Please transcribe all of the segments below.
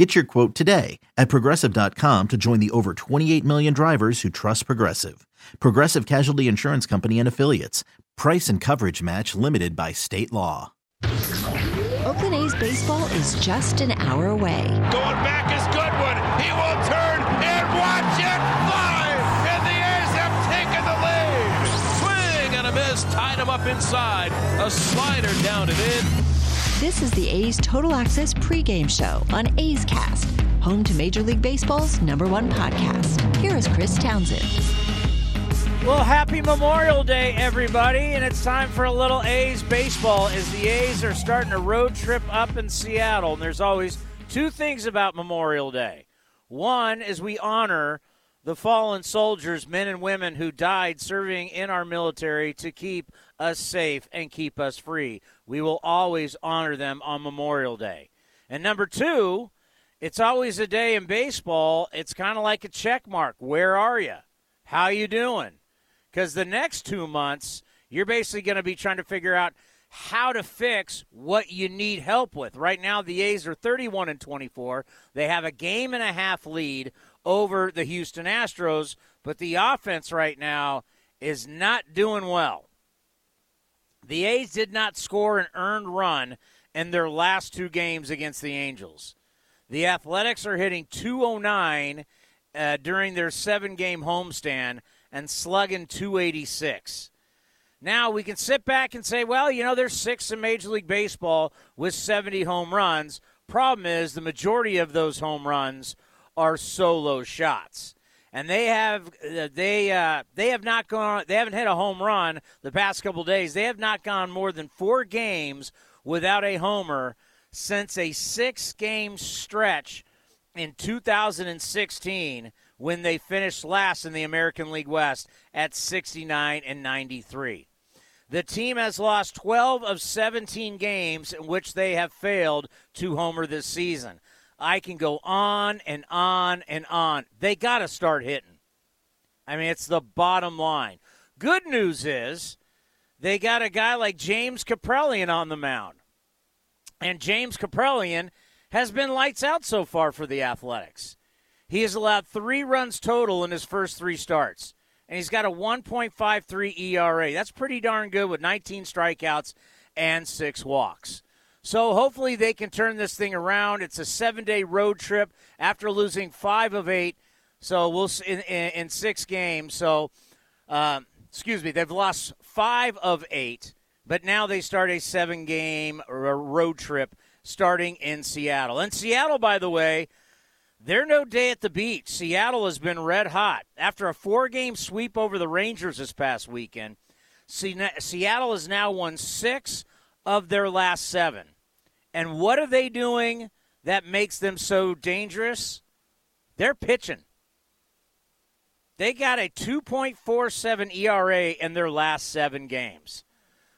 Get your quote today at progressive.com to join the over 28 million drivers who trust Progressive. Progressive Casualty Insurance Company and Affiliates. Price and coverage match limited by state law. Oakland A's baseball is just an hour away. Going back is Goodwin. He will turn and watch it fly. And the A's have taken the lead. Swing and a miss. Tied him up inside. A slider down and in. This is the A's Total Access pregame show on A's Cast, home to Major League Baseball's number one podcast. Here is Chris Townsend. Well, happy Memorial Day, everybody, and it's time for a little A's baseball as the A's are starting a road trip up in Seattle. And there's always two things about Memorial Day. One is we honor the fallen soldiers, men and women who died serving in our military to keep us safe and keep us free. We will always honor them on Memorial Day. And number two, it's always a day in baseball. It's kind of like a check mark. Where are you? How you doing? because the next two months you're basically going to be trying to figure out how to fix what you need help with. Right now, the A's are 31 and 24. They have a game and a half lead over the Houston Astros, but the offense right now is not doing well. The A's did not score an earned run in their last two games against the Angels. The Athletics are hitting 209 uh, during their seven game homestand and slugging 286. Now we can sit back and say, well, you know, there's six in Major League Baseball with 70 home runs. Problem is, the majority of those home runs are solo shots, and they have uh, they uh, they have not gone they haven't hit a home run the past couple days. They have not gone more than four games without a homer since a six game stretch in 2016 when they finished last in the American League West at 69 and 93. The team has lost 12 of 17 games in which they have failed to homer this season. I can go on and on and on. They got to start hitting. I mean, it's the bottom line. Good news is they got a guy like James Kaprielian on the mound. And James Kaprielian has been lights out so far for the Athletics. He has allowed three runs total in his first three starts, and he's got a 1.53 ERA. That's pretty darn good with 19 strikeouts and six walks. So hopefully they can turn this thing around. It's a seven-day road trip after losing five of eight. So we'll in, in, in six games. So, um, excuse me, they've lost five of eight, but now they start a seven-game road trip starting in Seattle. And Seattle, by the way, they're no day at the beach. Seattle has been red hot. After a four game sweep over the Rangers this past weekend, Seattle has now won six of their last seven. And what are they doing that makes them so dangerous? They're pitching. They got a 2.47 ERA in their last seven games.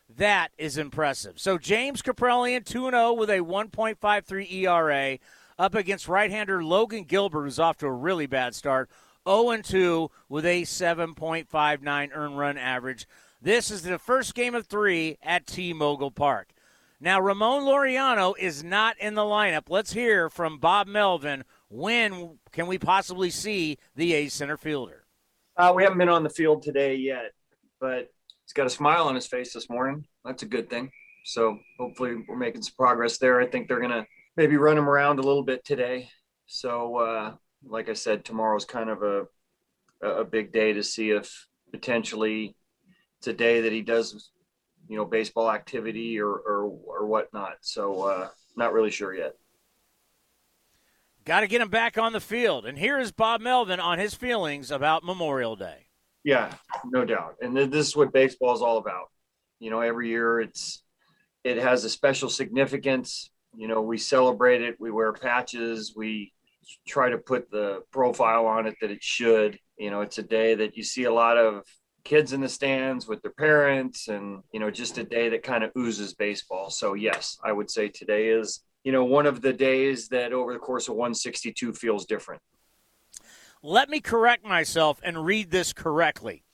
That is impressive. So James Kaprielian 2 0 with a 1.53 ERA up against right-hander Logan Gilbert, who's off to a really bad start. 0-2 with a 7.59 earned run average. This is the first game of three at T-Mobile Park. Now, Ramon Laureano is not in the lineup. Let's hear from Bob Melvin. When can we possibly see the A center fielder? Uh, we haven't been on the field today yet, but he's got a smile on his face this morning. That's a good thing. So hopefully we're making some progress there. I think they're going to maybe run him around a little bit today. So, uh, like I said, tomorrow's kind of a a big day to see if potentially it's a day that he does, you know, baseball activity or or, or whatnot. So, uh, not really sure yet. Got to get him back on the field. And here is Bob Melvin on his feelings about Memorial Day. Yeah, no doubt. And this is what baseball is all about. You know, every year it's it has a special significance you know, we celebrate it. We wear patches. We try to put the profile on it that it should. You know, it's a day that you see a lot of kids in the stands with their parents and you know just a day that kind of oozes baseball. So yes i would say today is you know one of the days that over the course of 162 feels different. Let me correct myself and read this correctly.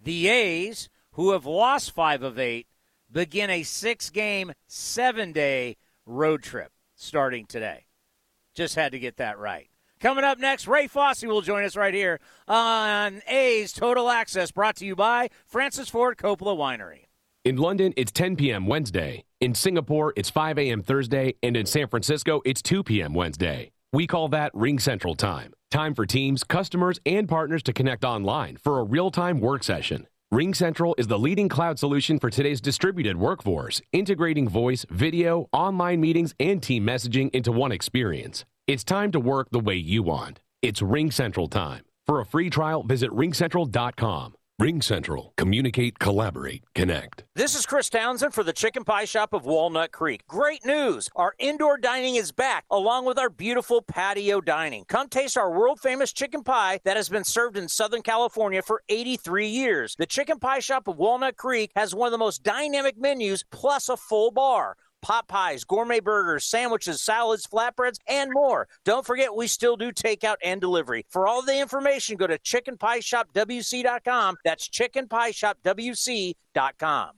The a's who have lost five of eight begin a six game seven day road trip starting today. Just had to get that right Coming up next, Ray Fosse will join us right here on A's Total Access, brought to you by Francis Ford Coppola Winery. In London, it's 10 p.m. Wednesday. In Singapore, it's 5 a.m. Thursday. And in San Francisco, it's 2 p.m. Wednesday. We call that Ring Central Time. Time for teams, customers, and partners to connect online for a real time work session. Ring Central is the leading cloud solution for today's distributed workforce, integrating voice, video, online meetings, and team messaging into one experience. It's time to work the way you want. It's Ring Central time. For a free trial, visit ringcentral.com. RingCentral. Communicate, collaborate, connect. This is Chris Townsend for the Chicken Pie Shop of Walnut Creek. Great news! Our indoor dining is back, along with our beautiful patio dining. Come taste our world famous chicken pie that has been served in Southern California for 83 years. The Chicken Pie Shop of Walnut Creek has one of the most dynamic menus, plus a full bar pot pies, gourmet burgers, sandwiches, salads, flatbreads, and more. Don't forget, we still do takeout and delivery. For all the information, go to chickenpieshopwc.com. That's chickenpieshopwc.com.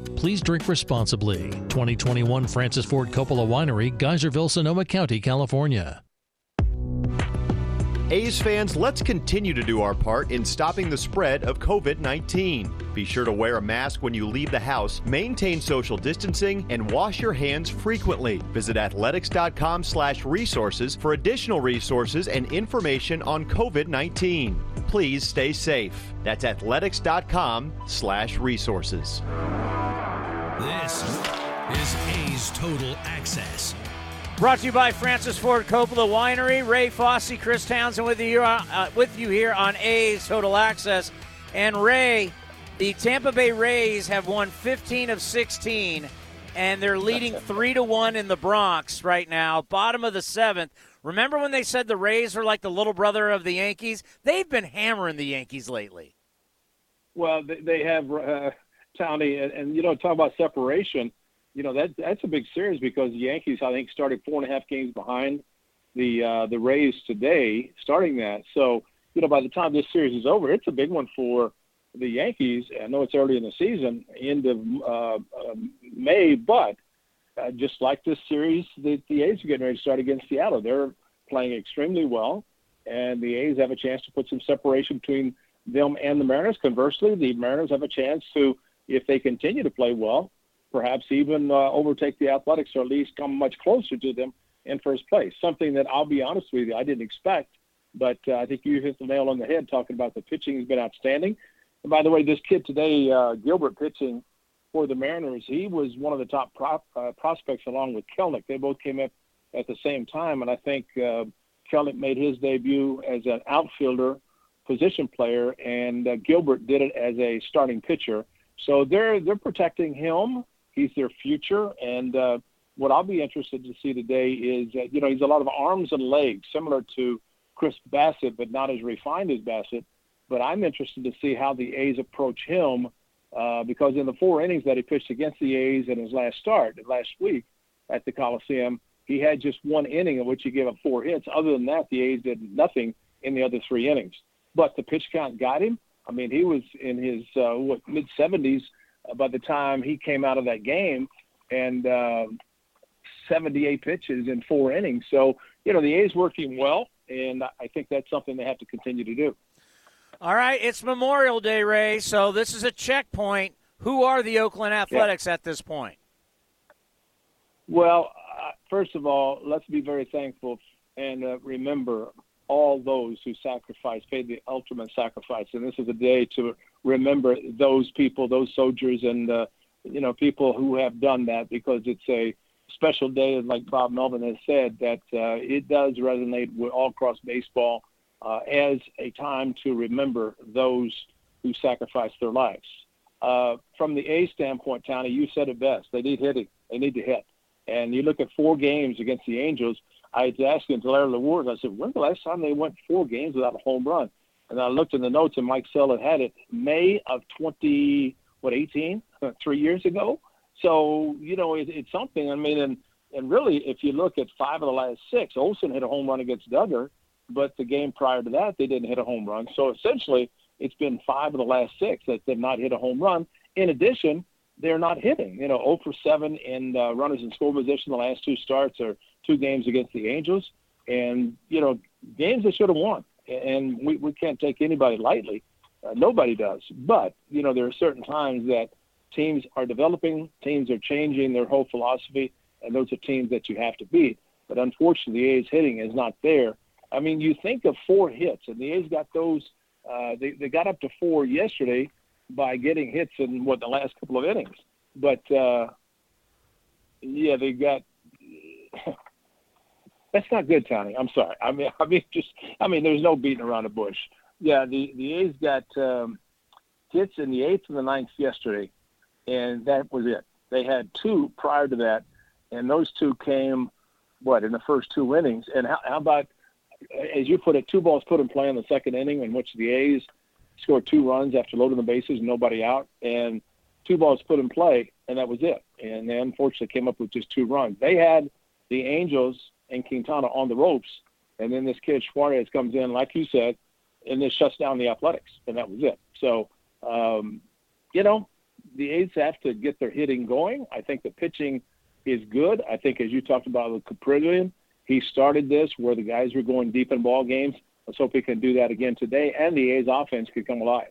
Please drink responsibly. 2021 Francis Ford Coppola Winery, Geyserville, Sonoma County, California. A's fans, let's continue to do our part in stopping the spread of COVID 19. Be sure to wear a mask when you leave the house, maintain social distancing, and wash your hands frequently. Visit athletics.com slash resources for additional resources and information on COVID 19. Please stay safe. That's athletics.com slash resources. This is A's Total Access. Brought to you by Francis Ford Coppola Winery, Ray Fosse, Chris Townsend with you uh, with you here on A's Total Access. And Ray, the Tampa Bay Rays have won 15 of 16, and they're leading three to one in the Bronx right now, bottom of the seventh. Remember when they said the Rays are like the little brother of the Yankees? They've been hammering the Yankees lately. Well, they have uh, Townie, and, and you know, talk about separation you know that that's a big series because the Yankees I think started four and a half games behind the uh, the Rays today, starting that. So you know by the time this series is over, it's a big one for the Yankees. I know it's early in the season, end of uh, uh, May, but uh, just like this series, the, the A's are getting ready to start against Seattle. They're playing extremely well, and the A's have a chance to put some separation between them and the Mariners. Conversely, the Mariners have a chance to, if they continue to play well, perhaps even uh, overtake the Athletics or at least come much closer to them in first place. Something that I'll be honest with you, I didn't expect, but uh, I think you hit the nail on the head talking about the pitching has been outstanding. And by the way, this kid today, uh, Gilbert pitching for the Mariners, he was one of the top uh, prospects along with Kelenic. They both came up at the same time, and I think uh, Kelenic made his debut as an outfielder position player, and uh, Gilbert did it as a starting pitcher. So they're they're protecting him he's their future. And uh, what I'll be interested to see today is, uh, you know, he's a lot of arms and legs, similar to Chris Bassitt, but not as refined as Bassitt. But I'm interested to see how the A's approach him uh, because in the four innings that he pitched against the A's in his last start last week at the Coliseum, he had just one inning in which he gave up four hits. Other than that, the A's did nothing in the other three innings. But the pitch count got him. I mean, he was in his uh, what mid 70s by the time he came out of that game, and uh, 78 pitches in four innings. So you know the A's working well, and I think that's something they have to continue to do. All right, it's Memorial Day, Ray. So this is a checkpoint. Who are the Oakland Athletics yeah. at this point? Well, uh, first of all, let's be very thankful and uh, remember all those who sacrificed, paid the ultimate sacrifice. And this is a day to remember those people, those soldiers, and uh, you know people who have done that because it's a special day, like Bob Melvin has said, that uh, it does resonate with all across baseball uh, as a time to remember those who sacrificed their lives. Uh, from the A standpoint, Tony, you said it best. They need hitting. They need to hit. And you look at four games against the Angels. I was asking Larry LeWard, I said, when's the last time they went four games without a home run? And I looked in the notes, and Mike Sell had it May of 20, what, 18, three years ago. So, you know, it, it's something. I mean, and, and really, if you look at five of the last six, Olson hit a home run against Duggar, but the game prior to that, they didn't hit a home run. So essentially, it's been five of the last six that they've not hit a home run. In addition, they're not hitting. You know, 0 for 7 in uh, runners in score position. The last two starts are two games against the Angels, and you know, games they should have won. And we, we can't take anybody lightly. Uh, nobody does. But you know, there are certain times that teams are developing, teams are changing their whole philosophy, and those are teams that you have to beat. But unfortunately, the A's hitting is not there. I mean, you think of four hits, and the A's got those. Uh, they they got up to four yesterday by getting hits in what the last couple of innings. But uh, yeah, they got. That's not good, Tony. I'm sorry. I mean, I mean, just I mean, there's no beating around the bush. Yeah, the the A's got um, hits in the eighth and the ninth yesterday, and that was it. They had two prior to that, and those two came what in the first two innings. And how, how about, as you put it, two balls put in play in the second inning, in which the A's scored two runs after loading the bases, and nobody out, and two balls put in play, and that was it. And they unfortunately came up with just two runs. They had the Angels and Quintana on the ropes, and then this kid Suarez comes in, like you said, and this shuts down the Athletics, and that was it. So, um, you know, the A's have to get their hitting going. I think the pitching is good. I think, as you talked about with Kaprielian, he started this where the guys were going deep in ball games. Let's hope he can do that again today, and the A's offense could come alive.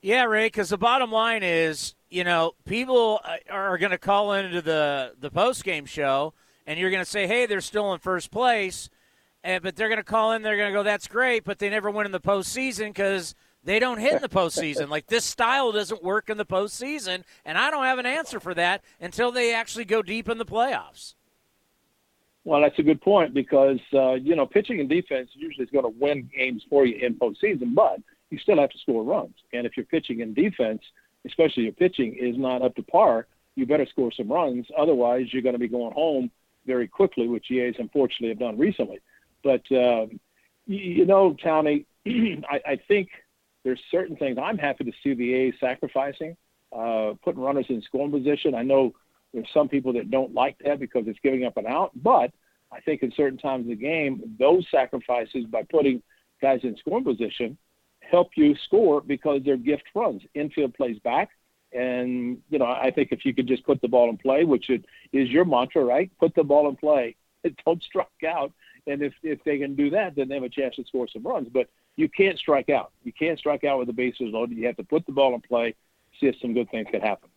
Yeah, Ray. Because the bottom line is, you know, people uh, are going to call into the the post game show, and you're going to say, "Hey, they're still in first place," and, but they're going to call in. They're going to go, "That's great," but they never win in the postseason because they don't hit in the postseason. like this style doesn't work in the postseason, and I don't have an answer for that until they actually go deep in the playoffs. Well, that's a good point because uh, you know pitching and defense usually is going to win games for you in postseason, but you still have to score runs. And if your pitching and defense, especially your pitching, is not up to par, you better score some runs. Otherwise, you're going to be going home very quickly, which the A's unfortunately have done recently. But um, you, you know, Tony, I, I think there's certain things I'm happy to see the A's sacrificing, uh, putting runners in scoring position. I know there's some people that don't like that because it's giving up an out, but I think in certain times of the game, those sacrifices by putting guys in scoring position help you score because they're gift runs. Infield plays back. And, you know, I think if you could just put the ball in play, which is your mantra, right? Put the ball in play. Don't strike out. And if, if they can do that, then they have a chance to score some runs. But you can't strike out. You can't strike out with the bases loaded. You have to put the ball in play, see if some good things can happen.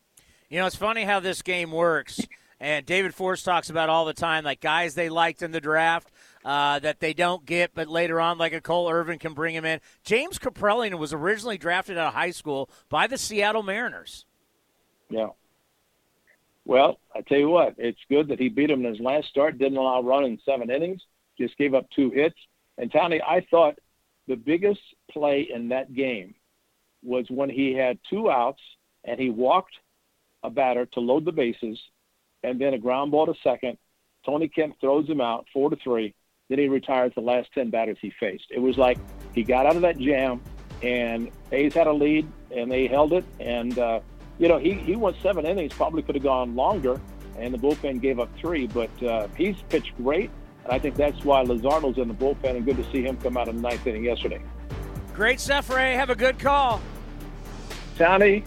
You know, it's funny how this game works. And David Forst talks about all the time, like guys they liked in the draft uh, that they don't get, but later on, like a Cole Irvin can bring him in. James Kaprielian was originally drafted out of high school by the Seattle Mariners. Yeah. Well, I tell you what, it's good that he beat him in his last start. Didn't allow run in seven innings. Just gave up two hits. And Tony, I thought the biggest play in that game was when he had two outs and he walked a batter to load the bases, and then a ground ball to second. Tony Kemp throws him out four to three. Then he retires the last ten batters he faced. It was like he got out of that jam, and A's had a lead, and they held it. And uh, you know he he went seven innings, probably could have gone longer, and the bullpen gave up three. But uh, he's pitched great, and I think that's why Luzardo's in the bullpen, and good to see him come out in the ninth inning yesterday. Great stuff, Ray. Have a good call. Tony,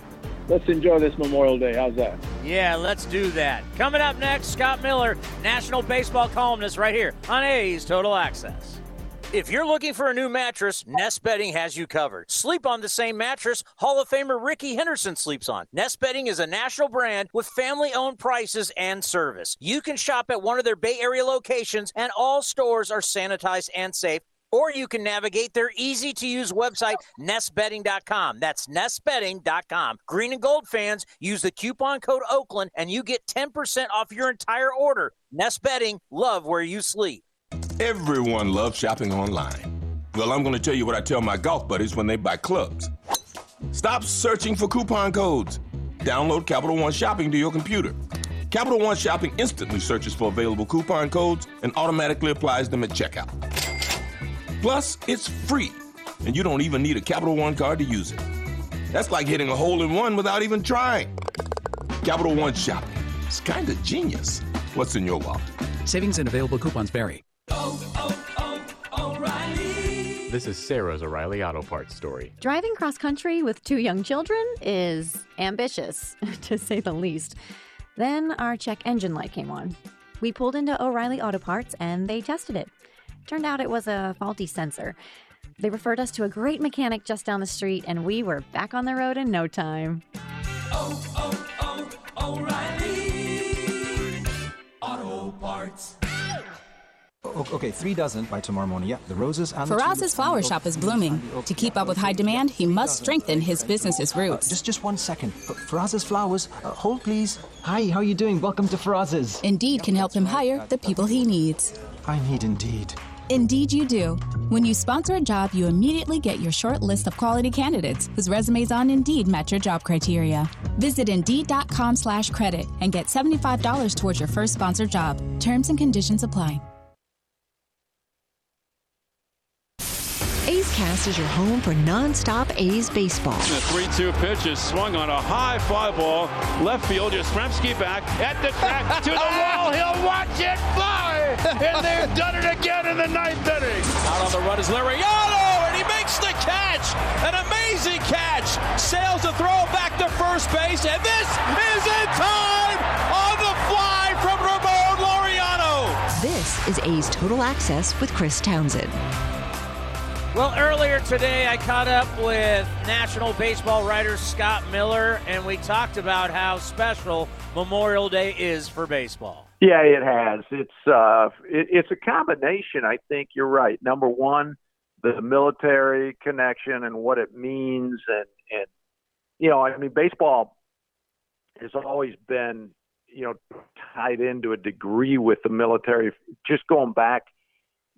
let's enjoy this Memorial Day. How's that? Yeah, let's do that. Coming up next, Scott Miller, national baseball columnist, right here on A's Total Access. If you're looking for a new mattress, Nest Bedding has you covered. Sleep on the same mattress Hall of Famer Rickey Henderson sleeps on. Nest Bedding is a national brand with family owned prices and service. You can shop at one of their Bay Area locations, and all stores are sanitized and safe or you can navigate their easy to use website, nestbedding.com. That's nestbedding.com. Green and gold fans, use the coupon code Oakland and you get 10% off your entire order. Nest Bedding, love where you sleep. Everyone loves shopping online. Well, I'm going to tell you what I tell my golf buddies when they buy clubs. Stop searching for coupon codes. Download Capital One Shopping to your computer. Capital One Shopping instantly searches for available coupon codes and automatically applies them at checkout. Plus, it's free, and you don't even need a Capital One card to use it. That's like hitting a hole in one without even trying. Capital One Shopping. It's kind of genius. What's in your wallet? Savings and available coupons vary. Oh, oh, oh, O'Reilly. This is Sarah's O'Reilly Auto Parts story. Driving cross country with two young children is ambitious, to say the least. Then our check engine light came on. We pulled into O'Reilly Auto Parts and they tested it. Turned out it was a faulty sensor. They referred us to a great mechanic just down the street, and we were back on the road in no time. Oh, oh, oh, O'Reilly Auto Parts. Okay, three dozen by tomorrow morning. Yeah, the roses and Faraz's flower shop is blooming. To keep up with high demand, he must strengthen his business's roots. Uh, just, just one second. Faraz's flowers. Uh, hold, please. Hi, how are you doing? Welcome to Faraz's. Indeed can help him hire the people he needs. I need Indeed. Indeed, you do. When you sponsor a job, you immediately get your short list of quality candidates whose resumes on Indeed match your job criteria. Visit Indeed.com/credit and get $75 towards your first sponsored job. Terms and conditions apply. A's Cast is your home for nonstop A's baseball. The 3-2 pitch is swung on a high fly ball. Left field, Yastrzemski back at the track to the wall. He'll watch it fly. And they've done it again in the ninth inning. Out on the run is Laureano, and he makes the catch. An amazing catch. Sails the throw back to first base, and this is in time on the fly from Ramon Laureano. This is A's Total Access with Chris Townsend. Well, earlier today, I caught up with National Baseball writer Scott Miller, and we talked about how special Memorial Day is for baseball. Yeah, it has. It's uh, it, it's a combination. I think you're right. Number one, the military connection and what it means, and and you know, I mean, baseball has always been you know tied into a degree with the military. Just going back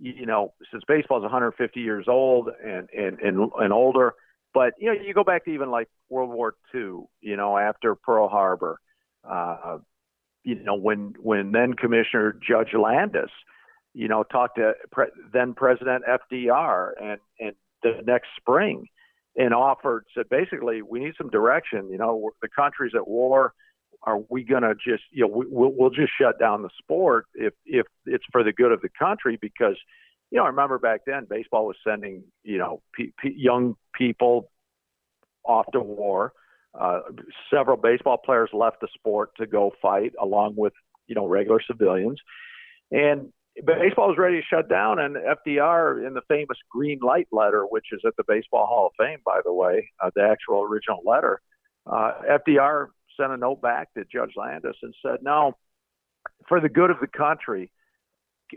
you know, since baseball is 150 years old and, and, and, and older, but, you know, you go back to even like World War II, you know, after Pearl Harbor, uh, you know, when, when then Commissioner Judge Landis, you know, talked to pre- then President FDR and, and the next spring and offered, said basically, we need some direction. You know, the country's at war are we going to just you know we, we'll, we'll just shut down the sport if if it's for the good of the country because you know I remember back then baseball was sending you know p- p- young people off to war. Uh, several baseball players left the sport to go fight along with you know regular civilians, and baseball was ready to shut down. And FDR, in the famous green light letter, which is at the Baseball Hall of Fame, by the way, uh, the actual original letter, uh, FDR sent a note back to Judge Landis and said, no, for the good of the country,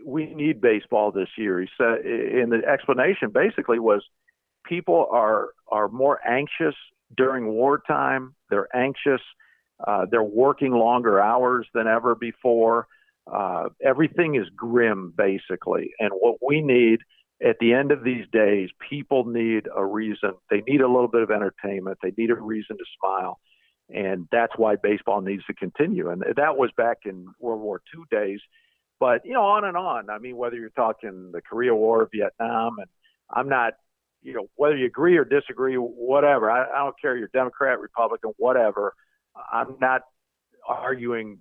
we need baseball this year. He said, and the explanation basically was people are are more anxious during wartime. They're anxious. Uh, they're working longer hours than ever before. Uh, everything is grim, basically. And what we need at the end of these days, people need a reason. They need a little bit of entertainment. They need a reason to smile and that's why baseball needs to continue. And that was back in World War II days. But you know, on and on. I mean, whether you're talking the Korea War, Vietnam, and I'm not, you know, whether you agree or disagree, whatever. I, I don't care. You're Democrat, Republican, whatever. I'm not arguing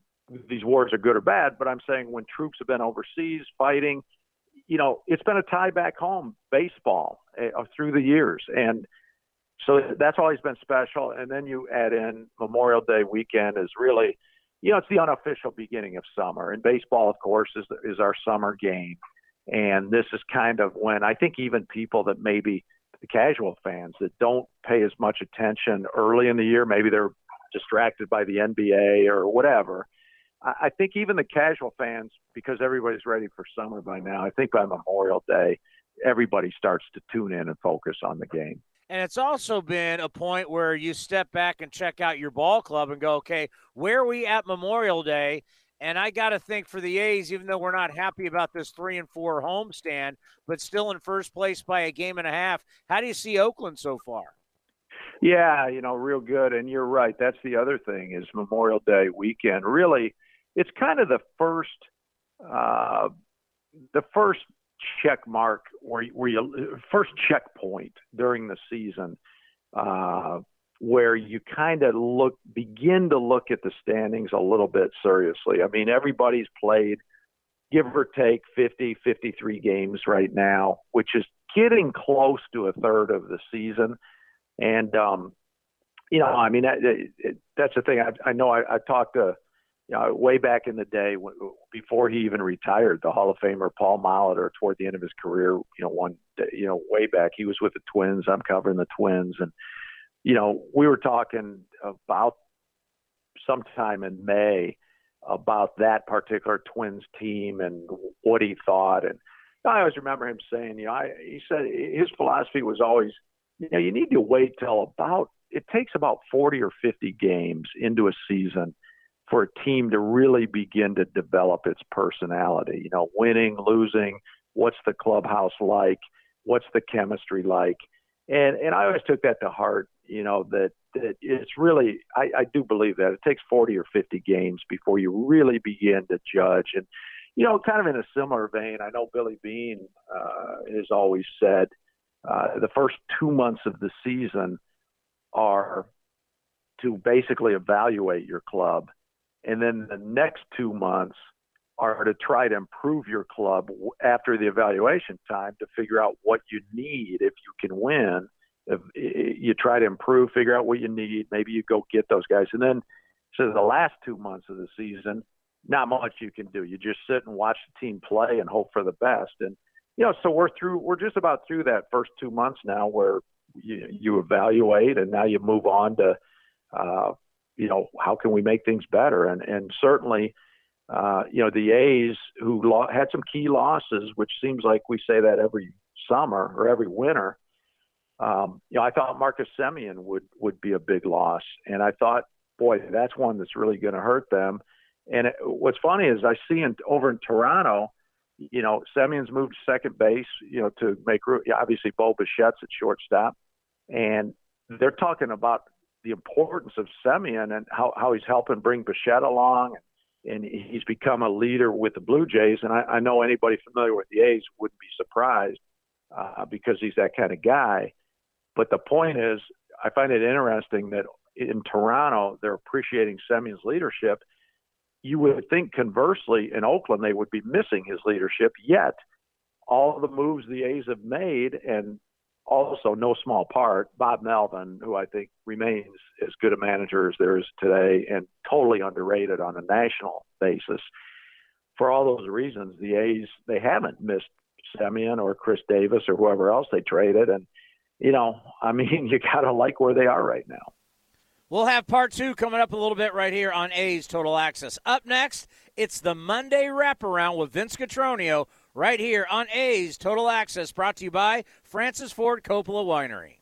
these wars are good or bad, but I'm saying when troops have been overseas fighting, you know, it's been a tie back home baseball uh, through the years, and so that's always been special. And then you add in Memorial Day weekend is really, you know, it's the unofficial beginning of summer. And baseball, of course, is is our summer game. And this is kind of when I think even people that maybe the casual fans that don't pay as much attention early in the year, maybe they're distracted by the NBA or whatever. I think even the casual fans, because everybody's ready for summer by now, I think by Memorial Day, everybody starts to tune in and focus on the game. And it's also been a point where you step back and check out your ball club and go, okay, where are we at Memorial Day? And I got to think for the A's, even though we're not happy about this three and four homestand, but still in first place by a game and a half. How do you see Oakland so far? Yeah, you know, real good. And you're right. That's the other thing is Memorial Day weekend. Really, it's kind of the first, uh, the first check mark where, where you first checkpoint during the season uh, where you kind of look begin to look at the standings a little bit seriously. I mean, everybody's played give or take 50, 53 games right now, which is getting close to a third of the season. And um, you know, I mean, that, that's the thing. I, I know I, I talked to you know, way back in the day before he even retired, the Hall of Famer Paul Molitor, toward the end of his career, you know, one, you know, way back, he was with the Twins. I'm covering the Twins, and you know, we were talking about sometime in May about that particular Twins team and what he thought, and I always remember him saying, you know, I, he said his philosophy was always, you know, you need to wait till about it takes about 40 or 50 games into a season for a team to really begin to develop its personality. You know, winning, losing, what's the clubhouse like, what's the chemistry like, and and I always took that to heart. You know that that it's really I, I do believe that it takes 40 or 50 games before you really begin to judge and. You know, kind of in a similar vein, I know Billy Beane uh, has always said uh, the first two months of the season are to basically evaluate your club and then the next two months are to try to improve your club after the evaluation time to figure out what you need if you can win. If you try to improve, figure out what you need. Maybe you go get those guys, and then so the last two months of the season, not much you can do. You just sit and watch the team play and hope for the best. And you know, so we're through. We're just about through that first two months now, where you, you evaluate, and now you move on to uh, you know, how can we make things better? And and certainly, uh, you know, the A's who lo- had some key losses, which seems like we say that every summer or every winter. Um, you know, I thought Marcus Semien would would be a big loss, and I thought, boy, that's one that's really going to hurt them. And it, what's funny is I see in, over in Toronto, you know, Semien's moved to second base, you know, to make. Obviously, Bo Bichette's at shortstop, and they're talking about the importance of Semien and how, how he's helping bring Bichette along. And, he's become a leader with the Blue Jays. And I, I know anybody familiar with the A's wouldn't be surprised uh, because he's that kind of guy. But the point is, I find it interesting that in Toronto, they're appreciating Semien's leadership. You would think conversely in Oakland, they would be missing his leadership, yet all the moves the A's have made and also no small part Bob Melvin, who I think remains as good a manager as there is today and totally underrated on a national basis. For all those reasons, the A's they haven't missed Semien or Khris Davis or whoever else they traded, and you know, I mean, you gotta like where they are right now. We'll have part two coming up a little bit right here on A's Total Access. Up next, it's the Monday wraparound with Vince Cotroneo right here on A's Total Access, brought to you by Francis Ford Coppola Winery.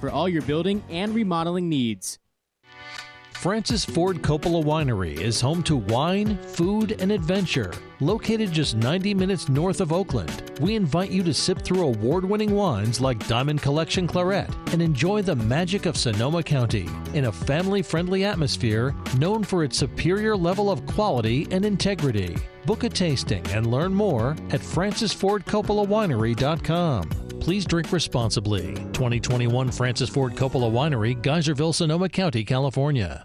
for all your building and remodeling needs. Francis Ford Coppola Winery is home to wine, food, and adventure. Located just 90 minutes north of Oakland, we invite you to sip through award winning wines like Diamond Collection Claret and enjoy the magic of Sonoma County in a family friendly atmosphere known for its superior level of quality and integrity. Book a tasting and learn more at francisfordcoppolawinery.com. Please drink responsibly. 2021 Francis Ford Coppola Winery, Geyserville, Sonoma County, California.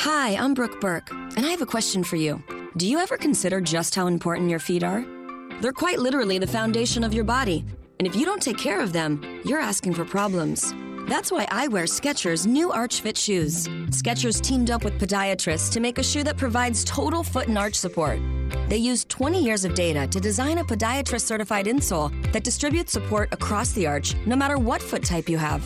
Hi, I'm Brooke Burke, and I have a question for you. Do you ever consider just how important your feet are? They're quite literally the foundation of your body. And if you don't take care of them, you're asking for problems. That's why I wear Skechers new Arch Fit shoes. Skechers teamed up with podiatrists to make a shoe that provides total foot and arch support. They used 20 years of data to design a podiatrist certified insole that distributes support across the arch no matter what foot type you have.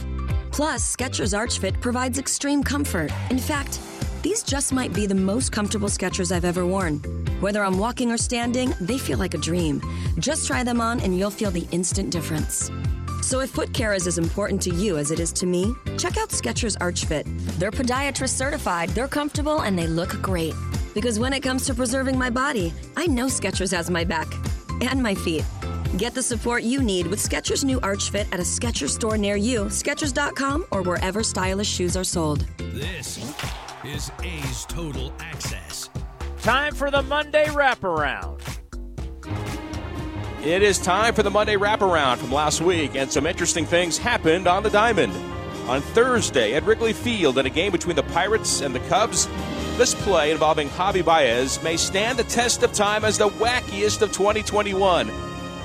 Plus, Skechers Arch Fit provides extreme comfort. In fact, these just might be the most comfortable Skechers I've ever worn. Whether I'm walking or standing, they feel like a dream. Just try them on and you'll feel the instant difference. So if foot care is as important to you as it is to me, check out Skechers Arch Fit. They're podiatrist certified, they're comfortable, and they look great. Because when it comes to preserving my body, I know Skechers has my back and my feet. Get the support you need with Skechers new Arch Fit at a Skechers store near you, Skechers.com, or wherever stylish shoes are sold. This is A's Total Access. Time for the Monday wraparound. It is time for the Monday wraparound from last week, and some interesting things happened on the diamond. On Thursday at Wrigley Field, in a game between the Pirates and the Cubs, this play involving Javi Baez may stand the test of time as the wackiest of 2021.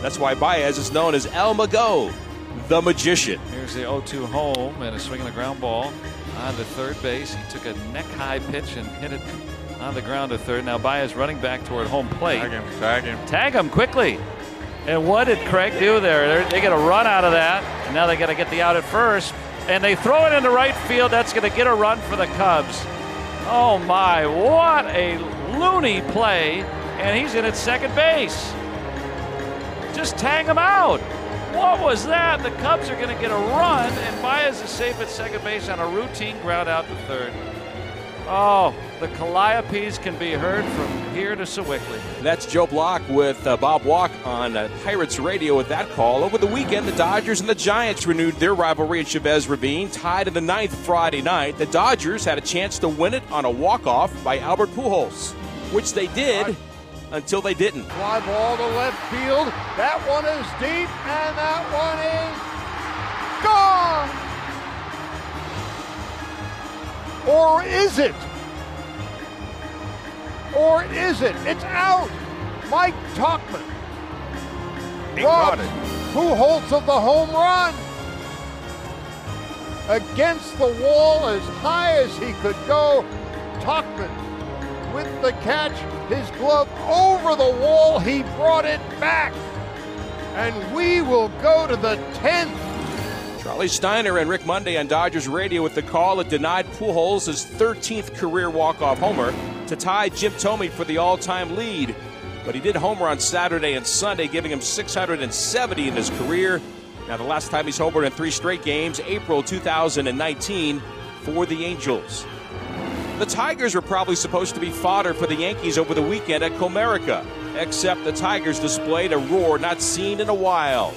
That's why Baez is known as El Mago, the magician. Here's the 0 2 home and a swing on the ground ball on the third base. He took a neck high pitch and hit it on the ground to third. Now Baez running back toward home plate. Tag him, tag him. Tag him quickly. And what did Craig do there? They're, they get a run out of that, and now they got to get the out at first. And they throw it into right field. That's going to get a run for the Cubs. Oh my, what a loony play. And he's in at second base. Just tag him out. What was that? The Cubs are going to get a run, and Baez is safe at second base on a routine ground out to third. Oh, the Calliopes can be heard from here to Sewickley. That's Joe Block with uh, Bob Walk on uh, Pirates Radio with that call. Over the weekend, the Dodgers and the Giants renewed their rivalry at Chavez Ravine, tied in the ninth Friday night. The Dodgers had a chance to win it on a walk-off by Albert Pujols, which they did until they didn't. Fly ball to left field. That one is deep, and that one is gone. Or is it? Or is it? It's out. Mike Tauchman. He robbed caught it. Pujols of the home run. Against the wall as high as he could go. Tauchman with the catch. His glove over the wall. He brought it back. And we will go to the 10th. Charlie Steiner and Rick Monday on Dodgers radio with the call that denied Pujols his 13th career walk-off homer to tie Jim Thome for the all-time lead. But he did homer on Saturday and Sunday, giving him 670 in his career. Now, the last time he's homered in three straight games, April 2019, for the Angels. The Tigers were probably supposed to be fodder for the Yankees over the weekend at Comerica, except the Tigers displayed a roar not seen in a while.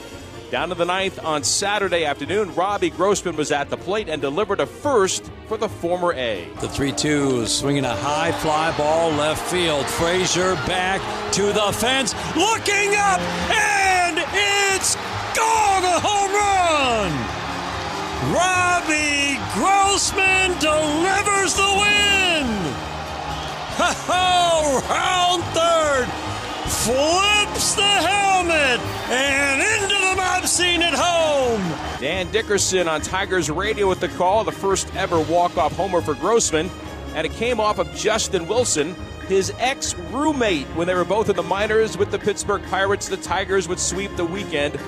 Down to the ninth on Saturday afternoon, Robbie Grossman was at the plate and delivered a first for the former A. The 3 2 swinging a high fly ball left field. Frazier back to the fence, looking up, and it's gone! A home run! Robbie Grossman delivers the win! Ha! Round third! Flips the helmet and into mob scene at home! Dan Dickerson on Tigers radio with the call, the first ever walk-off homer for Grossman, and it came off of Justin Wilson, his ex-roommate, when they were both in the minors with the Pittsburgh Pirates. The Tigers would sweep the weekend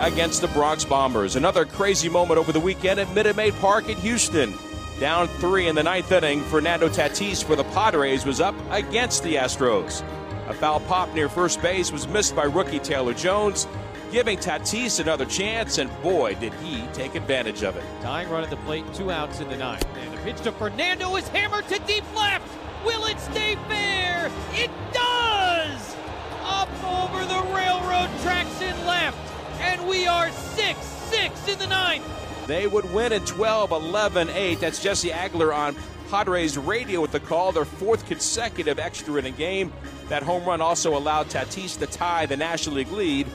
against the Bronx Bombers. Another crazy moment over the weekend at Minute Maid Park in Houston. Down three in the ninth inning, Fernando Tatis for the Padres was up against the Astros. A foul pop near first base was missed by rookie Taylor Jones, giving Tatis another chance, and boy, did he take advantage of it. Tying run at the plate, two outs in the ninth. And a pitch to Fernando is hammered to deep left. Will it stay fair? It does! Up over the railroad tracks in left. And we are 6 6 in the ninth. They would win in 12 11 8. That's Jesse Agler on Padres radio with the call, their fourth consecutive extra inning game. That home run also allowed Tatis to tie the National League lead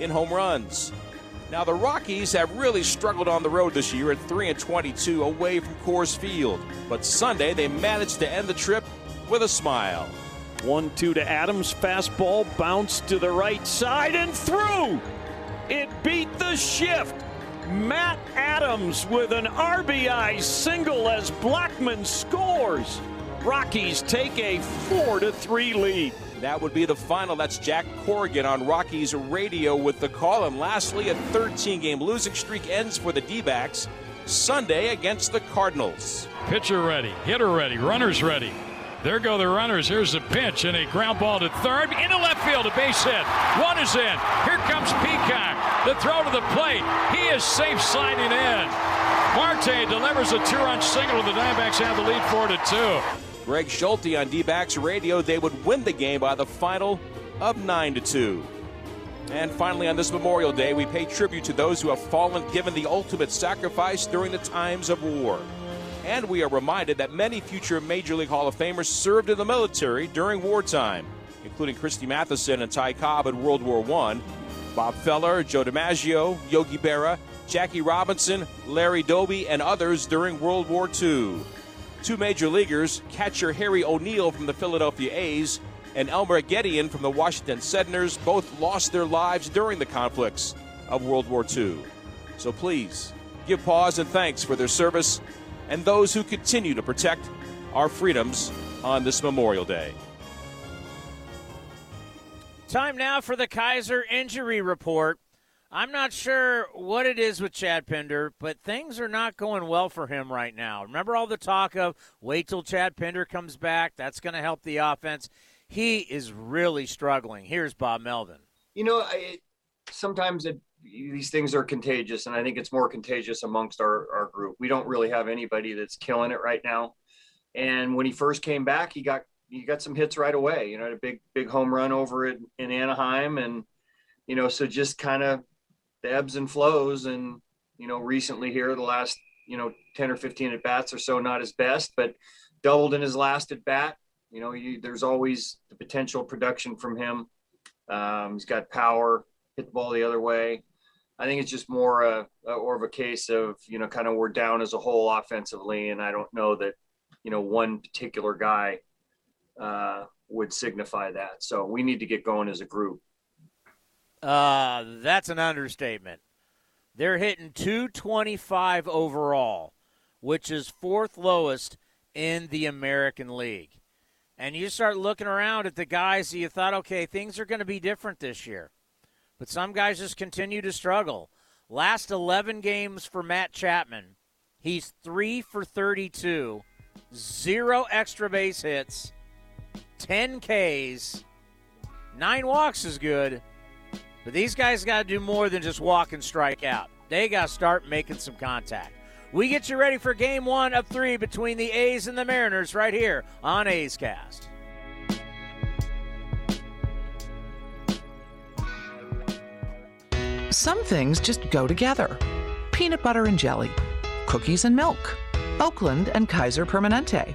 in home runs. Now the Rockies have really struggled on the road this year at 3 and 22 away from Coors Field, but Sunday they managed to end the trip with a smile. 1 2 to Adams. Fastball bounced to the right side and through. It beat the shift. Matt Adams with an RBI single as Blackmon scores. Rockies take a 4 to 3 lead. That would be the final. That's Jack Corrigan on Rockies radio with the call. And lastly, a 13 game losing streak ends for the D backs Sunday against the Cardinals. Pitcher ready, hitter ready, runners ready. There go the runners. Here's the pitch and a ground ball to third. Into left field, a base hit. One is in. Here comes Peacock. The throw to the plate. He is safe sliding in. Marte delivers a two-run single. The Diamondbacks have the lead four to two. Greg Schulte on D-backs radio. They would win the game by the final of nine to two. And finally, on this Memorial Day, we pay tribute to those who have fallen, given the ultimate sacrifice during the times of war. And we are reminded that many future Major League Hall of Famers served in the military during wartime, including Christy Mathewson and Ty Cobb in World War I, Bob Feller, Joe DiMaggio, Yogi Berra, Jackie Robinson, Larry Doby, and others during World War II. Two major leaguers, catcher Harry O'Neill from the Philadelphia A's and Elmer Gedeon from the Washington Senators, both lost their lives during the conflicts of World War II. So please give pause and thanks for their service and those who continue to protect our freedoms on this Memorial Day. Time now for the Kaiser injury report. I'm not sure what it is with Chad Pinder, but things are not going well for him right now. Remember all the talk of wait till Chad Pinder comes back? That's going to help the offense. He is really struggling. Here's Bob Melvin. You know, I, sometimes it, these things are contagious, and I think it's more contagious amongst our, our group. We don't really have anybody that's killing it right now. And when he first came back, he got he got some hits right away. You know, a big big home run over in, in Anaheim, and you know, so just kind of the ebbs and flows. And you know, recently here, the last you know ten or fifteen at bats or so, not his best, but doubled in his last at bat. You know, you, there's always the potential production from him. Um, he's got power, hit the ball the other way. I think it's just more a, a or of a case of you know kind of we're down as a whole offensively, and I don't know that you know one particular guy uh, would signify that. So we need to get going as a group. Uh, that's an understatement. They're hitting 225 overall, which is fourth lowest in the American League. And you start looking around at the guys that you thought, okay, things are going to be different this year. But some guys just continue to struggle. Last 11 games for Matt Chapman, he's 3 for 32, zero extra base hits, 10 Ks, nine walks is good. But these guys got to do more than just walk and strike out. They got to start making some contact. We get you ready for game one of three between the A's and the Mariners right here on A's Cast. Some things just go together peanut butter and jelly, cookies and milk, Oakland and Kaiser Permanente.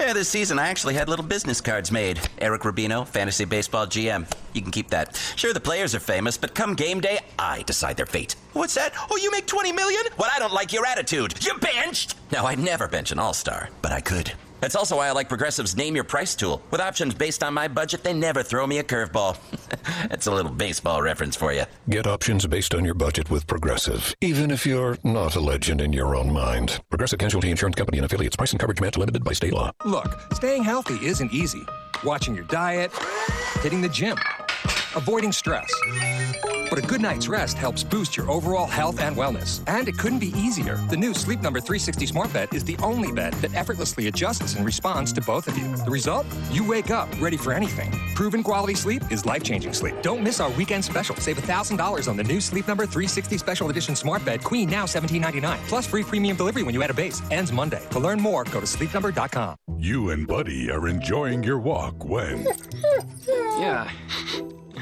Yeah, this season I actually had little business cards made. Eric Rubino, Fantasy Baseball GM. You can keep that. Sure, the players are famous, but come game day, I decide their fate. What's that? Oh, you make 20 million? Well, I don't like your attitude. You benched! Now, I'd never bench an all star, but I could. That's also why I like Progressive's Name Your Price tool. With options based on my budget, they never throw me a curveball. That's a little baseball reference for you. Get options based on your budget with Progressive, even if you're not a legend in your own mind. Progressive Casualty Insurance Company and affiliates. Price and coverage match limited by state law. Look, staying healthy isn't easy. Watching your diet, hitting the gym, avoiding stress. But a good night's rest helps boost your overall health and wellness. And it couldn't be easier. The new Sleep Number 360 Smart Bed is the only bed that effortlessly adjusts and responds to both of you. The result? You wake up ready for anything. Proven quality sleep is life changing sleep. Don't miss our weekend special. Save $1,000 on the new Sleep Number 360 Special Edition Smart Bed Queen now $17.99. Plus free premium delivery when you add a base. Ends Monday. To learn more, go to sleepnumber.com. You and Buddy are enjoying your walk when. Yeah.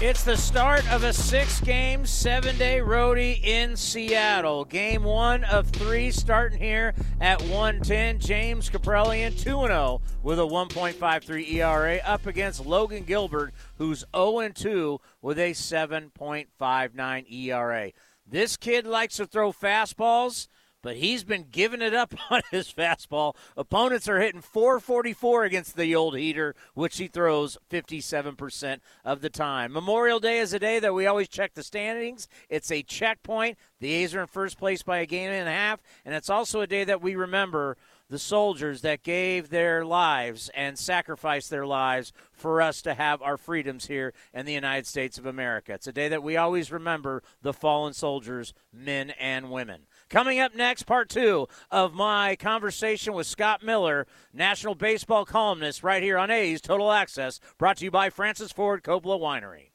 It's the start of a six game, seven day roadie in Seattle. Game one of three starting here at 110. James Kaprielian 2 0 with a 1.53 ERA up against Logan Gilbert, who's 0 2 with a 7.59 ERA. This kid likes to throw fastballs but he's been giving it up on his fastball. Opponents are hitting 444 against the old heater, which he throws 57% of the time. Memorial Day is a day that we always check the standings. It's a checkpoint. The A's are in first place by a game and a half, and it's also a day that we remember the soldiers that gave their lives and sacrificed their lives for us to have our freedoms here in the United States of America. It's a day that we always remember the fallen soldiers, men and women. Coming up next, part two of my conversation with Scott Miller, national baseball columnist, right here on A's Total Access, brought to you by Francis Ford Coppola Winery.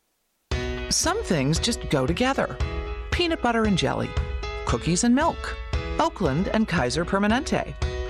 Some things just go together peanut butter and jelly, cookies and milk, Oakland and Kaiser Permanente.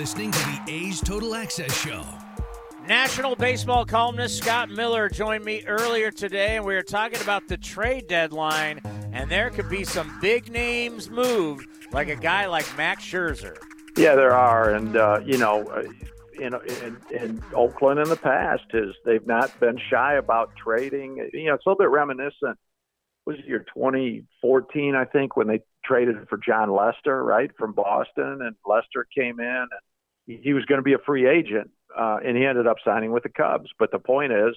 You're listening to the A's Total Access Show. National baseball columnist Scott Miller joined me earlier today, and we were talking about the trade deadline, and there could be some big names moved, like a guy like Max Scherzer. Yeah, there are, and uh, you know, uh, in, in, in Oakland in the past, is they've not been shy about trading. You know, it's a little bit reminiscent. Was it year 2014, I think, when they traded for Jon Lester, right, from Boston, and Lester came in and he, was going to be a free agent, uh, and he ended up signing with the Cubs. But the point is,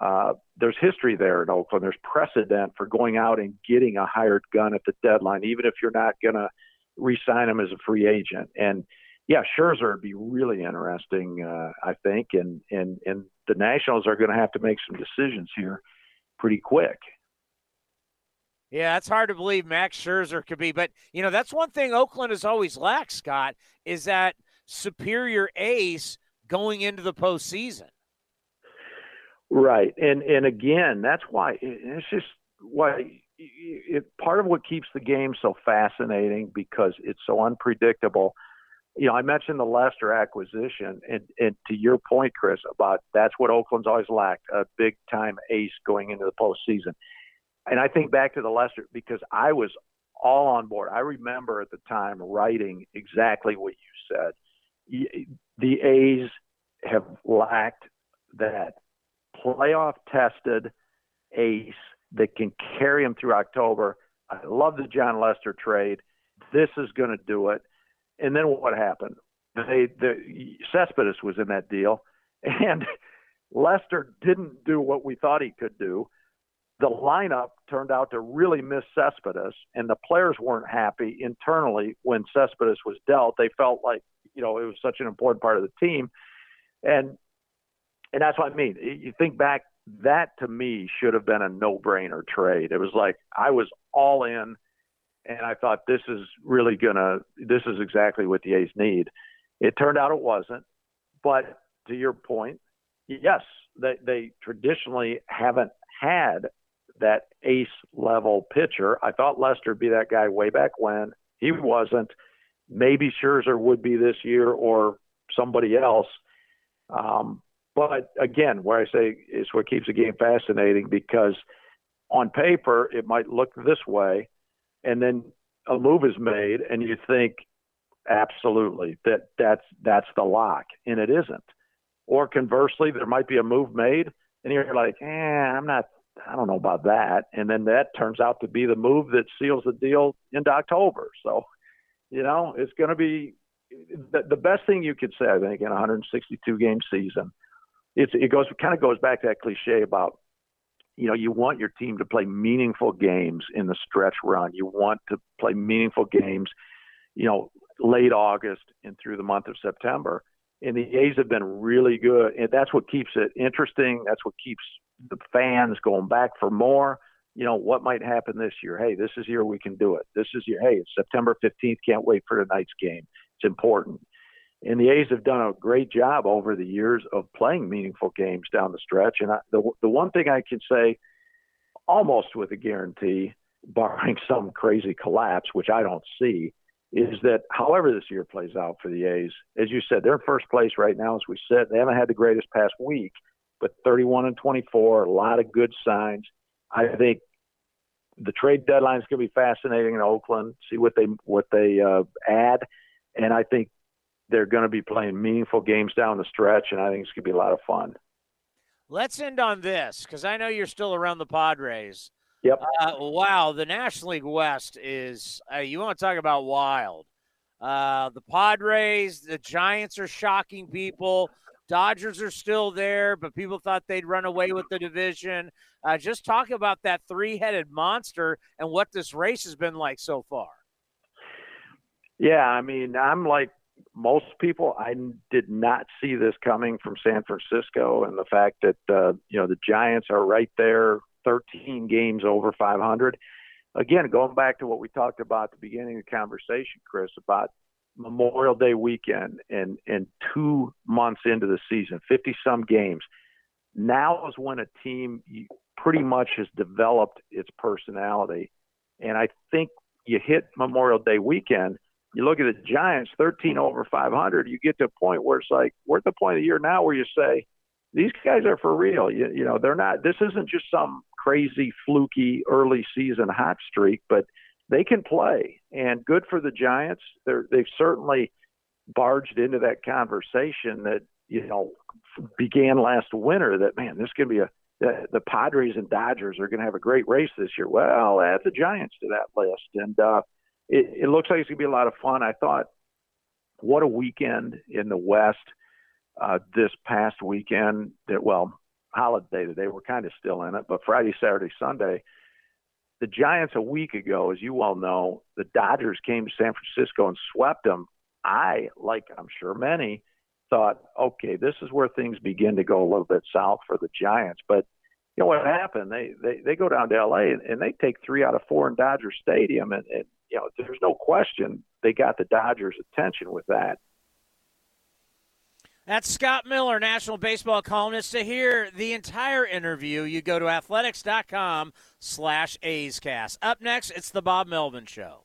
uh, there's history there in Oakland. There's precedent for going out and getting a hired gun at the deadline, even if you're not going to re-sign him as a free agent. And yeah, Scherzer would be really interesting, uh, I think, and and and the Nationals are going to have to make some decisions here pretty quick. Yeah, it's hard to believe Max Scherzer could be, but you know that's one thing Oakland has always lacked. Scott is that superior ace going into the postseason. Right, and and again, that's why it's just why it, part of what keeps the game so fascinating because it's so unpredictable. You know, I mentioned the Lester acquisition, and and to your point, Chris, about that's what Oakland's always lacked a big time ace going into the postseason. And I think back to the Lester because I was all on board. I remember at the time writing exactly what you said. The A's have lacked that playoff tested ace that can carry them through October. I love the Jon Lester trade. This is going to do it. And then what happened? They the Cespedes was in that deal, and Lester didn't do what we thought he could do the lineup turned out to really miss Cespedes, and the players weren't happy internally when Cespedes was dealt. They felt like you know it was such an important part of the team, and and that's what I mean. You think back that to me should have been a no-brainer trade. It was like I was all in, and I thought this is really gonna. This is exactly what the A's need. It turned out it wasn't, but to your point, yes, they they traditionally haven't had that ace level pitcher. I thought Lester would be that guy way back when. He wasn't. Maybe Scherzer would be this year or somebody else. Um, but again, where I say is what keeps the game fascinating because on paper it might look this way, and then a move is made, and you think absolutely that that's that's the lock, and it isn't. Or conversely, there might be a move made, and you're like, eh, I'm not I don't know about that. And then that turns out to be the move that seals the deal into October. So, you know, it's going to be the, the best thing you could say, I think, in a 162 game season. It's, it goes kind of goes back to that cliche about, you know, you want your team to play meaningful games in the stretch run. You want to play meaningful games, you know, late August and through the month of September. And the A's have been really good, and that's what keeps it interesting. That's what keeps the fans going back for more. You know, what might happen this year? Hey, this is year we can do it. This is year. Hey, it's September 15th. Can't wait for tonight's game. It's important. And the A's have done a great job over the years of playing meaningful games down the stretch. And I, the the one thing I can say, almost with a guarantee, barring some crazy collapse, which I don't see, is that however this year plays out for the A's, as you said, they're in first place right now as we sit. They haven't had the greatest past week, but 31 and 24, a lot of good signs. I think the trade deadline is going to be fascinating in Oakland. See what they what they uh, add, and I think they're going to be playing meaningful games down the stretch, and I think it's going to be a lot of fun. Let's end on this because I know you're still around the Padres. Yep. Uh, wow, the National League West is uh, you want to talk about wild. Uh, the Padres, the Giants are shocking people. Dodgers are still there, but people thought they'd run away with the division. Uh, just talk about that three headed monster and what this race has been like so far. Yeah, I mean, I'm like most people. I did not see this coming from San Francisco, and the fact that uh, you know the Giants are right there, 13 games over 500. Again, going back to what we talked about at the beginning of the conversation, Chris, about Memorial Day weekend and and two months into the season, 50 some games. Now is when a team pretty much has developed its personality, and I think you hit Memorial Day weekend. You look at the Giants, 13 over 500. You get to a point where it's like we're at the point of the year now where you say these guys are for real. You, you know, they're not. This isn't just some crazy fluky early season hot streak, but they can play, and good for the Giants. They're, they've certainly barged into that conversation that you know began last winter. That man, this could be a the, the Padres and Dodgers are going to have a great race this year. Well, add the Giants to that list, and uh, it, it looks like it's going to be a lot of fun. I thought, what a weekend in the West uh, this past weekend. That well, holiday today we're kind of still in it, but Friday, Saturday, Sunday the Giants a week ago, as you well know, the Dodgers came to San Francisco and swept them. I, like I'm sure many, thought, okay, this is where things begin to go a little bit south for the Giants. But you know what happened? They they, they go down to LA and, and they take three out of four in Dodger Stadium, and, and you know there's no question they got the Dodgers' attention with that. That's Scott Miller, national baseball columnist. To hear the entire interview, you go to athletics.com slash A'scast. Up next, it's the Bob Melvin Show.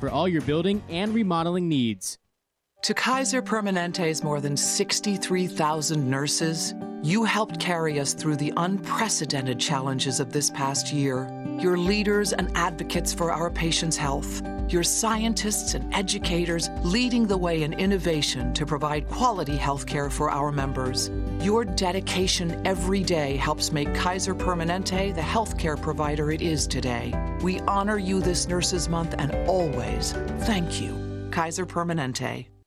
for all your building and remodeling needs. To Kaiser Permanente's more than 63,000 nurses, You helped carry us through the unprecedented challenges of this past year. You're leaders and advocates for our patients' health. You're scientists and educators leading the way in innovation to provide quality health care for our members. Your dedication every day helps make Kaiser Permanente the healthcare provider it is today. We honor you this Nurses Month and always thank you. Kaiser Permanente.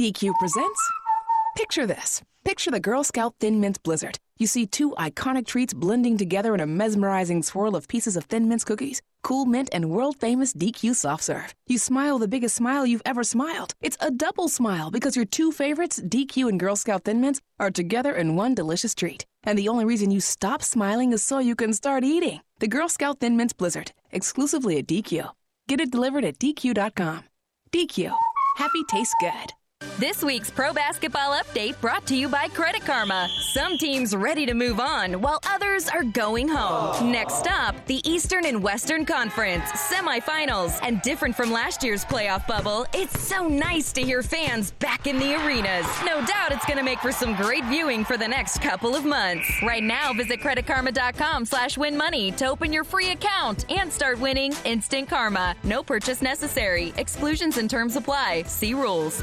DQ presents. Picture this. Picture the Girl Scout Thin Mint Blizzard. You see two iconic treats blending together in a mesmerizing swirl of pieces of Thin Mints cookies, cool mint, and world famous DQ soft serve. You smile the biggest smile you've ever smiled. It's a double smile because your two favorites, DQ and Girl Scout Thin Mints, are together in one delicious treat. And the only reason you stop smiling is so you can start eating. The Girl Scout Thin Mints Blizzard, exclusively at DQ. Get it delivered at DQ.com. DQ. Happy tastes good. This week's Pro Basketball Update brought to you by Credit Karma. Some teams ready to move on, while others are going home. Next up, the Eastern and Western Conference semifinals. And different from last year's playoff bubble, it's so nice to hear fans back in the arenas. No doubt it's going to make for some great viewing for the next couple of months. Right now, visit creditkarma.com slash win money to open your free account and start winning instant karma. No purchase necessary. Exclusions and terms apply. See rules.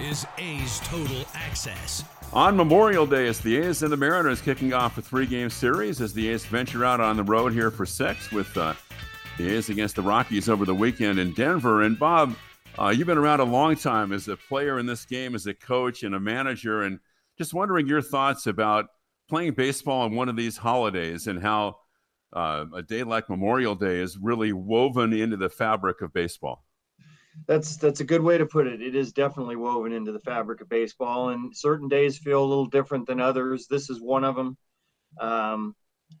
is A's Total Access. On Memorial Day, it's the A's and the Mariners kicking off a three-game series as the A's venture out on the road here for six with uh, the A's against the Rockies over the weekend in Denver. And Bob, uh, you've been around a long time as a player in this game, as a coach and a manager, and just wondering your thoughts about playing baseball on one of these holidays and how uh, a day like Memorial Day is really woven into the fabric of baseball that's that's a good way to put it. It is definitely woven into the fabric of baseball, and certain days feel a little different than others. This is one of them. Um,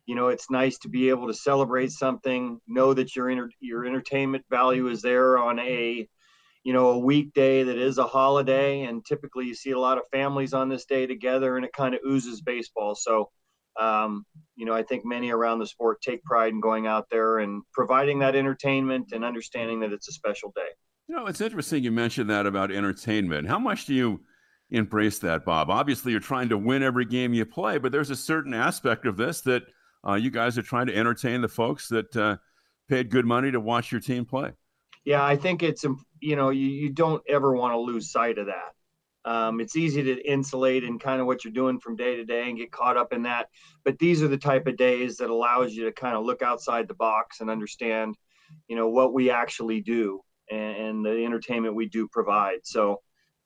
you know, it's nice to be able to celebrate something, know that your inter- your entertainment value is there on a you know a weekday that is a holiday, and typically you see a lot of families on this day together, and it kind of oozes baseball. So. Um, you know, I think many around the sport take pride in going out there and providing that entertainment and understanding that it's a special day. You know, it's interesting you mentioned that about entertainment. How much do you embrace that, Bob? Obviously, you're trying to win every game you play, but there's a certain aspect of this that uh, you guys are trying to entertain the folks that uh, paid good money to watch your team play. Yeah, I think it's you know you, you don't ever want to lose sight of that. Um, it's easy to insulate and kind of what you're doing from day to day and get caught up in that. But these are the type of days that allows you to kind of look outside the box and understand, you know, what we actually do and, and the entertainment we do provide. So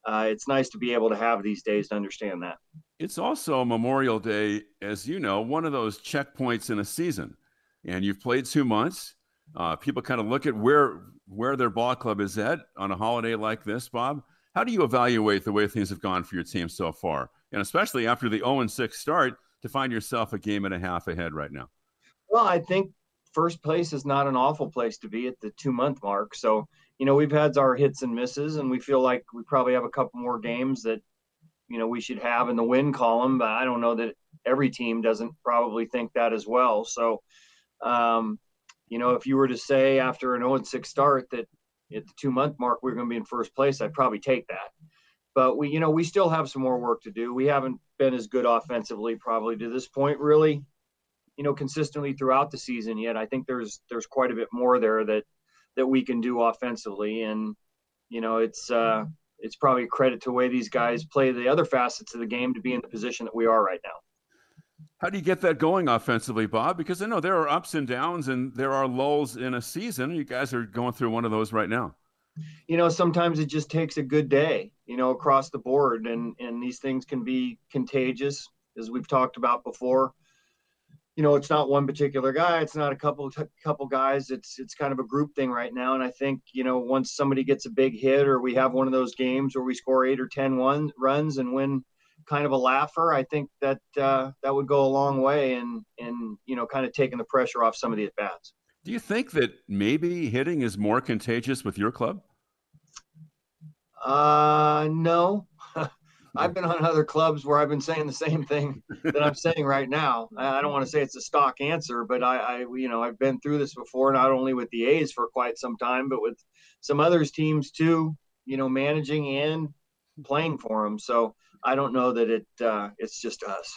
uh, it's nice to be able to have these days to understand that. It's also Memorial Day, as you know, one of those checkpoints in a season. And you've played two months. Uh, people kind of look at where where their ball club is at on a holiday like this, Bob. How do you evaluate the way things have gone for your team so far? And especially after the 0 6 start, to find yourself a game and a half ahead right now? Well, I think first place is not an awful place to be at the two month mark. So you know, we've had our hits and misses, and we feel like we probably have a couple more games that, you know, we should have in the win column. But I don't know that every team doesn't probably think that as well. So, um, you know, if you were to say after an 0 6 start that at the two month mark we're going to be in first place, I'd probably take that. But we, you know, we still have some more work to do. We haven't been as good offensively probably to this point, really, you know, consistently throughout the season yet. I think there's there's quite a bit more there that that we can do offensively. And you know, it's uh, it's probably a credit to the way these guys play the other facets of the game to be in the position that we are right now. How do you get that going offensively, Bob? Because I know there are ups and downs and there are lulls in a season. You guys are going through one of those right now. You know, sometimes it just takes a good day, you know, across the board, and and these things can be contagious, as we've talked about before. You know, it's not one particular guy. It's not a couple couple guys. It's it's kind of a group thing right now. And I think you know, once somebody gets a big hit, or we have one of those games where we score eight or ten one runs and win kind of a laugher, I think that uh, that would go a long way in in you know kind of taking the pressure off some of the at bats. Do you think that maybe hitting is more contagious with your club? Uh, no. I've been on other clubs where I've been saying the same thing that I'm saying right now. I don't want to say it's a stock answer, but I, I, you know, I've been through this before, not only with the A's for quite some time, but with some others teams too. You know, managing and playing for them. So I don't know that it uh, it's just us.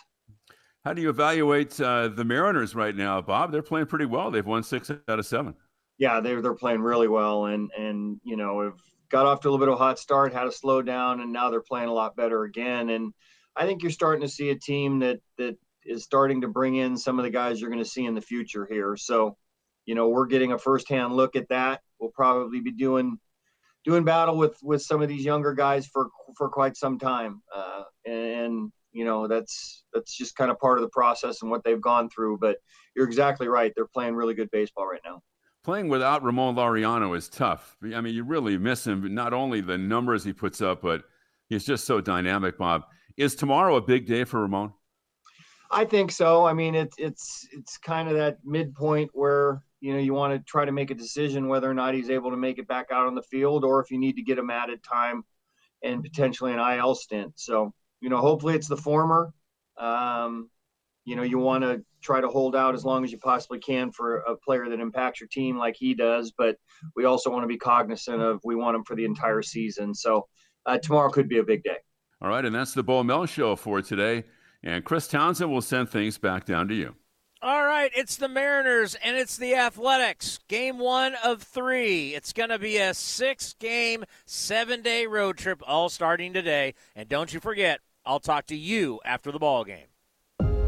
How do you evaluate uh, the Mariners right now, Bob? They're playing pretty well. They've won six out of seven. Yeah, they're they're playing really well, and and you know have got off to a little bit of a hot start, had to slow down, and now they're playing a lot better again. And I think you're starting to see a team that that is starting to bring in some of the guys you're going to see in the future here. So, you know, we're getting a firsthand look at that. We'll probably be doing doing battle with with some of these younger guys for for quite some time, uh, and you know that's that's just kind of part of the process and what they've gone through. But you're exactly right; they're playing really good baseball right now. Playing without Ramon Laureano is tough. I mean, you really miss him. Not only the numbers he puts up, but he's just so dynamic. Bob, is tomorrow a big day for Ramon? I think so. I mean, it's it's it's kind of that midpoint where you know you want to try to make a decision whether or not he's able to make it back out on the field or if you need to get him added time and potentially an IL stint. So you know, hopefully it's the former. Um, you know, you want to try to hold out as long as you possibly can for a player that impacts your team like he does, but we also want to be cognizant of we want him for the entire season. So uh, tomorrow could be a big day. All right, and that's the Bo Mel show for today. And Chris Townsend will send things back down to you. All right, it's the Mariners and it's the Athletics. Game one of three. It's going to be a six game, seven day road trip, all starting today. And don't you forget, I'll talk to you after the ball game.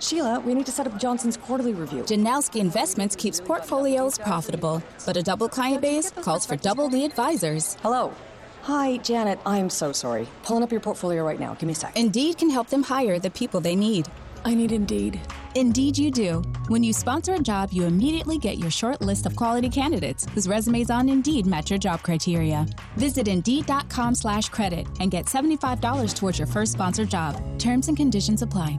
Sheila, we need to set up Johnson's quarterly review. Janowski Investments keeps portfolios profitable, but a double client base calls for double the advisors. Hello. Hi, Janet. I'm so sorry. Pulling up your portfolio right now. Give me a sec. Indeed can help them hire the people they need. I need Indeed. Indeed, you do. When you sponsor a job, you immediately get your short list of quality candidates whose resumes on Indeed match your job criteria. Visit Indeed.com/credit and get seventy-five dollars towards your first sponsored job. Terms and conditions apply.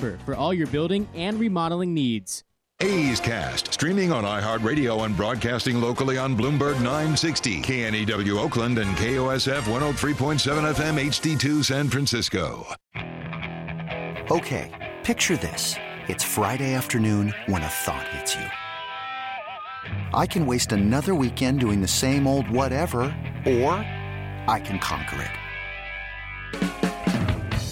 for all your building and remodeling needs. A's Cast, streaming on iHeartRadio and broadcasting locally on Bloomberg 960, KNEW Oakland, and KOSF 103.7 FM HD2 San Francisco. Okay, picture this. It's Friday afternoon when a thought hits you. I can waste another weekend doing the same old whatever, or I can conquer it.